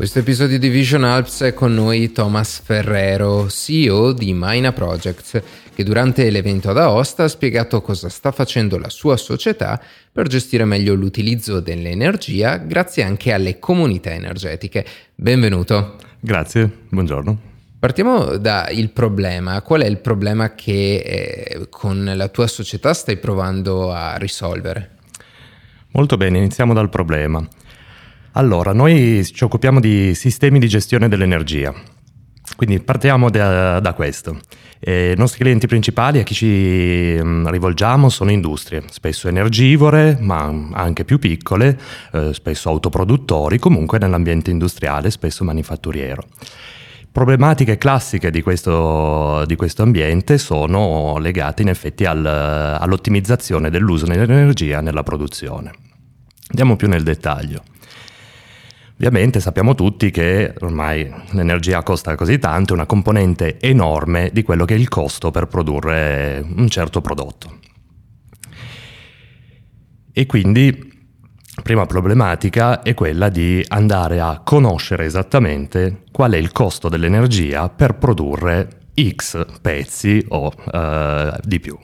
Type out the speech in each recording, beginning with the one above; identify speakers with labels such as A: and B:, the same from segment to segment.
A: Questo episodio di Vision Alps è con noi Thomas Ferrero, CEO di Mina Projects, che durante l'evento ad Aosta ha spiegato cosa sta facendo la sua società per gestire meglio l'utilizzo dell'energia grazie anche alle comunità energetiche. Benvenuto.
B: Grazie, buongiorno.
A: Partiamo dal problema. Qual è il problema che eh, con la tua società stai provando a risolvere?
B: Molto bene, iniziamo dal problema. Allora, noi ci occupiamo di sistemi di gestione dell'energia. Quindi partiamo da, da questo. Eh, I nostri clienti principali a chi ci mm, rivolgiamo sono industrie, spesso energivore, ma anche più piccole, eh, spesso autoproduttori, comunque nell'ambiente industriale, spesso manifatturiero. Problematiche classiche di questo, di questo, ambiente sono legate in effetti al, all'ottimizzazione dell'uso dell'energia nella produzione. Andiamo più nel dettaglio. Ovviamente sappiamo tutti che ormai l'energia costa così tanto, è una componente enorme di quello che è il costo per produrre un certo prodotto. E quindi prima problematica è quella di andare a conoscere esattamente qual è il costo dell'energia per produrre X pezzi o uh, di più.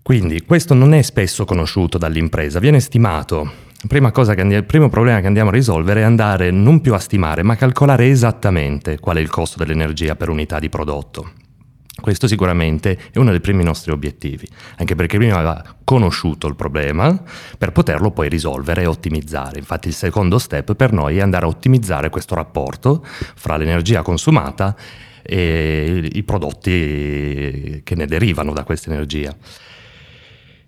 B: Quindi questo non è spesso conosciuto dall'impresa, viene stimato Andiamo, il primo problema che andiamo a risolvere è andare non più a stimare, ma a calcolare esattamente qual è il costo dell'energia per unità di prodotto. Questo sicuramente è uno dei primi nostri obiettivi, anche perché prima aveva conosciuto il problema per poterlo poi risolvere e ottimizzare. Infatti il secondo step per noi è andare a ottimizzare questo rapporto fra l'energia consumata e i prodotti che ne derivano da questa energia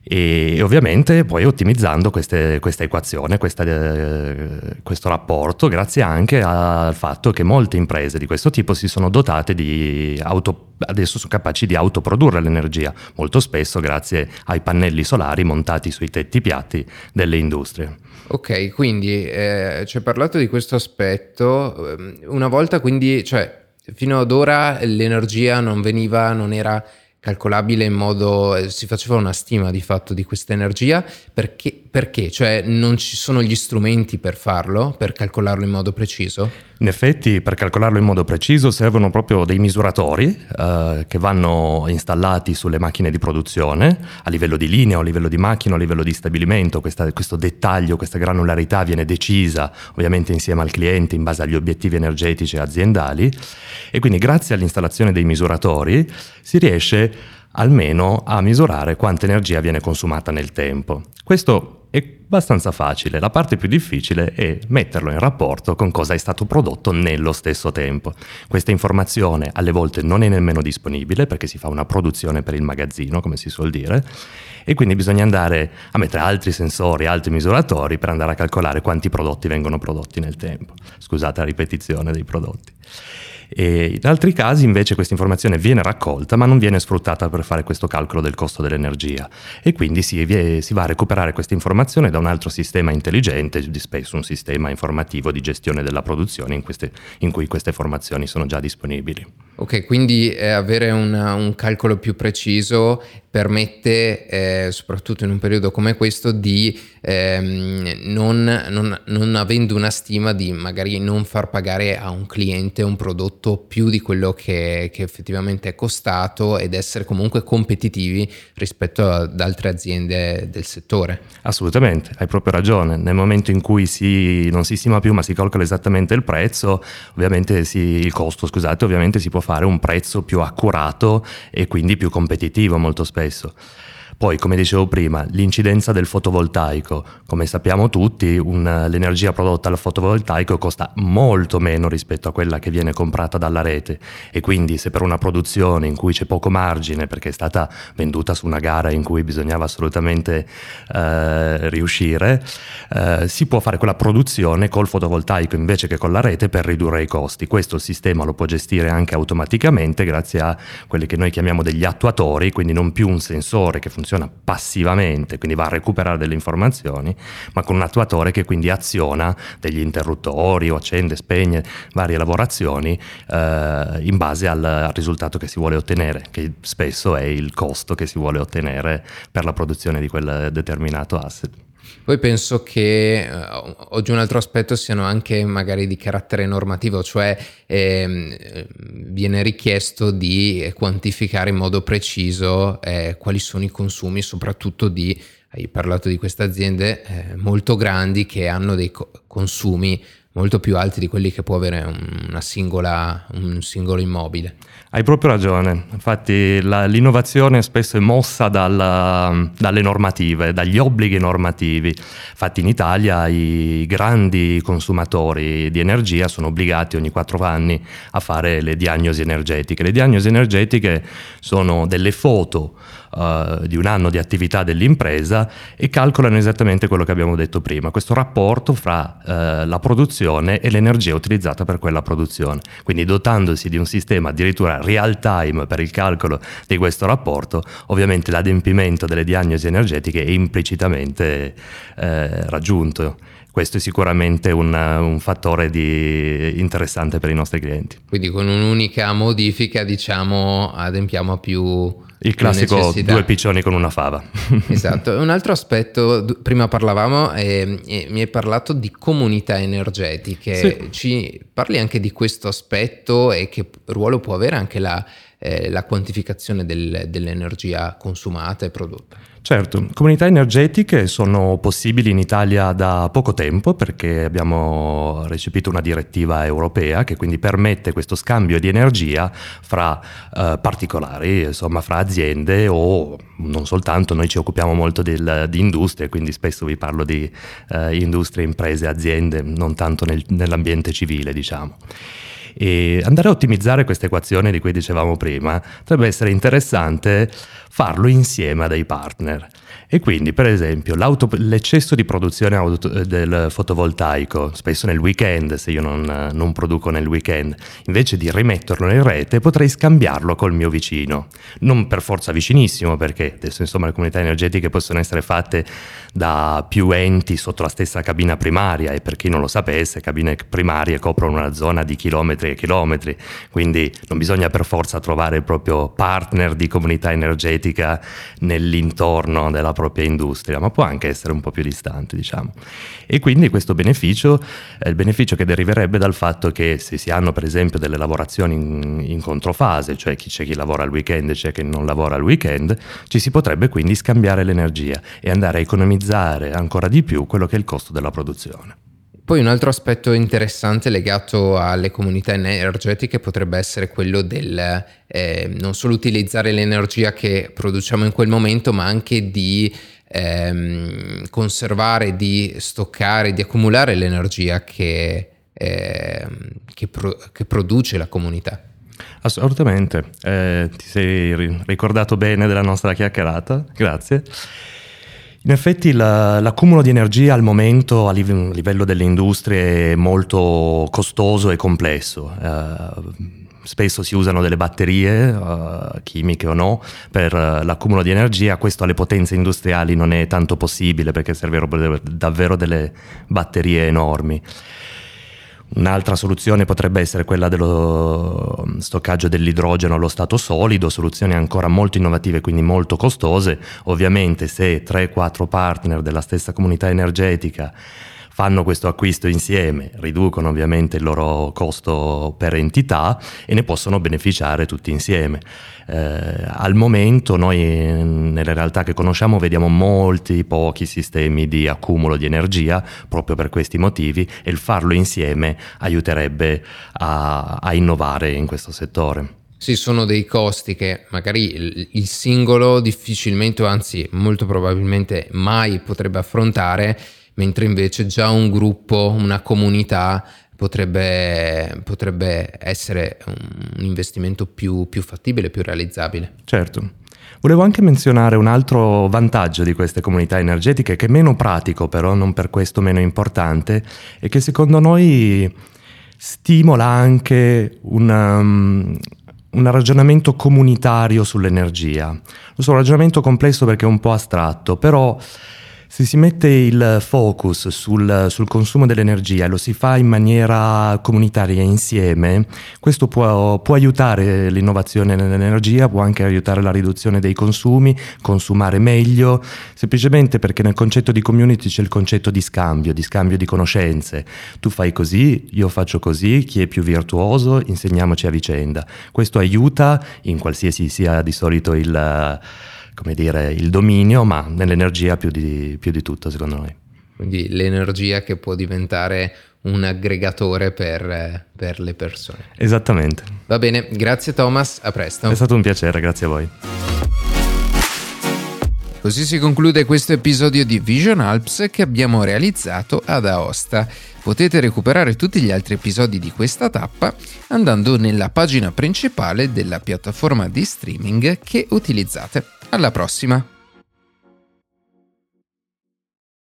B: e ovviamente poi ottimizzando queste, questa equazione, questa, eh, questo rapporto, grazie anche al fatto che molte imprese di questo tipo si sono dotate di auto, adesso sono capaci di autoprodurre l'energia, molto spesso grazie ai pannelli solari montati sui tetti piatti delle industrie.
A: Ok, quindi eh, ci hai parlato di questo aspetto, ehm, una volta quindi, cioè fino ad ora l'energia non veniva, non era calcolabile in modo, eh, si faceva una stima di fatto di questa energia, perché, perché? Cioè non ci sono gli strumenti per farlo, per calcolarlo in modo preciso?
B: In effetti per calcolarlo in modo preciso servono proprio dei misuratori eh, che vanno installati sulle macchine di produzione a livello di linea, a livello di macchina, a livello di stabilimento, questa, questo dettaglio, questa granularità viene decisa ovviamente insieme al cliente in base agli obiettivi energetici aziendali e quindi grazie all'installazione dei misuratori si riesce almeno a misurare quanta energia viene consumata nel tempo. Questo è abbastanza facile, la parte più difficile è metterlo in rapporto con cosa è stato prodotto nello stesso tempo. Questa informazione alle volte non è nemmeno disponibile perché si fa una produzione per il magazzino, come si suol dire, e quindi bisogna andare a mettere altri sensori, altri misuratori per andare a calcolare quanti prodotti vengono prodotti nel tempo. Scusate la ripetizione dei prodotti. E in altri casi invece questa informazione viene raccolta ma non viene sfruttata per fare questo calcolo del costo dell'energia e quindi si, si va a recuperare questa informazione da un altro sistema intelligente, spesso un sistema informativo di gestione della produzione in, queste, in cui queste informazioni sono già disponibili.
A: Ok, quindi avere una, un calcolo più preciso permette, eh, soprattutto in un periodo come questo, di ehm, non, non, non, avendo una stima di magari non far pagare a un cliente un prodotto più di quello che, che effettivamente è costato ed essere comunque competitivi rispetto ad altre aziende del settore.
B: Assolutamente, hai proprio ragione. Nel momento in cui si, non si stima più ma si calcola esattamente il prezzo, ovviamente si, il costo, scusate, ovviamente si può fare un prezzo più accurato e quindi più competitivo molto spesso. eso. Poi, come dicevo prima, l'incidenza del fotovoltaico. Come sappiamo tutti, un, l'energia prodotta dal fotovoltaico costa molto meno rispetto a quella che viene comprata dalla rete e quindi se per una produzione in cui c'è poco margine perché è stata venduta su una gara in cui bisognava assolutamente eh, riuscire, eh, si può fare quella produzione col fotovoltaico invece che con la rete per ridurre i costi. Questo sistema lo può gestire anche automaticamente grazie a quelli che noi chiamiamo degli attuatori, quindi non più un sensore che funziona funziona passivamente, quindi va a recuperare delle informazioni, ma con un attuatore che quindi aziona degli interruttori o accende, spegne varie lavorazioni eh, in base al, al risultato che si vuole ottenere, che spesso è il costo che si vuole ottenere per la produzione di quel determinato asset.
A: Poi penso che uh, oggi un altro aspetto siano anche magari di carattere normativo, cioè eh, viene richiesto di quantificare in modo preciso eh, quali sono i consumi, soprattutto di, hai parlato di queste aziende eh, molto grandi che hanno dei co- consumi molto più alti di quelli che può avere singola, un singolo immobile.
B: Hai proprio ragione, infatti la, l'innovazione spesso è mossa dalla, dalle normative, dagli obblighi normativi. Infatti in Italia i grandi consumatori di energia sono obbligati ogni quattro anni a fare le diagnosi energetiche. Le diagnosi energetiche sono delle foto uh, di un anno di attività dell'impresa e calcolano esattamente quello che abbiamo detto prima, questo rapporto fra uh, la produzione e l'energia utilizzata per quella produzione. Quindi dotandosi di un sistema addirittura real time per il calcolo di questo rapporto, ovviamente l'adempimento delle diagnosi energetiche è implicitamente eh, raggiunto questo è sicuramente un, un fattore di, interessante per i nostri clienti.
A: Quindi con un'unica modifica diciamo adempiamo a più
B: il classico due piccioni con una fava.
A: esatto. Un altro aspetto, prima parlavamo e, e mi hai parlato di comunità energetiche. Sì. Ci parli anche di questo aspetto e che ruolo può avere anche la, eh, la quantificazione del, dell'energia consumata e prodotta?
B: Certo, comunità energetiche sono possibili in Italia da poco tempo perché abbiamo recepito una direttiva europea che quindi permette questo scambio di energia fra eh, particolari, insomma fra aziende o non soltanto, noi ci occupiamo molto del, di industrie, quindi spesso vi parlo di eh, industrie, imprese, aziende, non tanto nel, nell'ambiente civile diciamo. E andare a ottimizzare questa equazione di cui dicevamo prima potrebbe essere interessante farlo insieme a dei partner. E quindi, per esempio, l'eccesso di produzione auto- del fotovoltaico, spesso nel weekend, se io non, non, produco nel weekend, invece di rimetterlo in rete, potrei scambiarlo col mio vicino. Non per forza vicinissimo, perché adesso insomma le comunità energetiche possono essere fatte da più enti sotto la stessa cabina primaria e per chi non lo sapesse, cabine primarie coprono una zona di chilometri e chilometri, quindi non bisogna per forza trovare il proprio partner di comunità energetica nell'intorno della propria industria, ma può anche essere un po' più distante, diciamo. E quindi questo beneficio è il beneficio che deriverebbe dal fatto che se si hanno per esempio delle lavorazioni in, in controfase, cioè chi c'è chi lavora al weekend e c'è chi non lavora al weekend, ci si potrebbe quindi scambiare l'energia e andare a economizzare ancora di più quello che è il costo della produzione.
A: Poi un altro aspetto interessante legato alle comunità energetiche potrebbe essere quello del eh, non solo utilizzare l'energia che produciamo in quel momento, ma anche di ehm, conservare, di stoccare, di accumulare l'energia che, eh, che, pro- che produce la comunità.
B: Assolutamente, eh, ti sei ricordato bene della nostra chiacchierata, grazie. In effetti la, l'accumulo di energia al momento a livello delle industrie è molto costoso e complesso. Uh, spesso si usano delle batterie, uh, chimiche o no, per uh, l'accumulo di energia. Questo alle potenze industriali non è tanto possibile perché servono davvero delle batterie enormi. Un'altra soluzione potrebbe essere quella dello mm, stoccaggio dell'idrogeno allo stato solido, soluzioni ancora molto innovative, quindi molto costose. Ovviamente se 3-4 partner della stessa comunità energetica fanno questo acquisto insieme, riducono ovviamente il loro costo per entità e ne possono beneficiare tutti insieme. Eh, al momento noi nelle realtà che conosciamo vediamo molti pochi sistemi di accumulo di energia proprio per questi motivi e il farlo insieme aiuterebbe a, a innovare in questo settore.
A: Sì, sono dei costi che magari il singolo difficilmente, anzi molto probabilmente mai potrebbe affrontare mentre invece già un gruppo, una comunità potrebbe, potrebbe essere un investimento più, più fattibile, più realizzabile.
B: Certo. Volevo anche menzionare un altro vantaggio di queste comunità energetiche, che è meno pratico però, non per questo meno importante, e che secondo noi stimola anche una, um, un ragionamento comunitario sull'energia. Lo so, un ragionamento complesso perché è un po' astratto, però Se si mette il focus sul, sul, consumo dell'energia e lo si fa in maniera comunitaria insieme, questo può, può, aiutare l'innovazione nell'energia, può anche aiutare la riduzione dei consumi, consumare meglio, semplicemente perché nel concetto di community c'è il concetto di scambio, di scambio di conoscenze. Tu fai così, io faccio così, chi è più virtuoso, insegniamoci a vicenda. Questo aiuta in qualsiasi sia di solito il come dire, il dominio, ma nell'energia più di, più di tutto, secondo noi.
A: Quindi l'energia che può diventare un aggregatore per, per, le persone.
B: Esattamente.
A: Va bene, grazie Thomas, a presto.
B: È stato un piacere, grazie a voi.
A: Così si conclude questo episodio di Vision Alps che abbiamo realizzato ad Aosta. Potete recuperare tutti gli altri episodi di questa tappa andando nella pagina principale della piattaforma di streaming che utilizzate. Alla prossima!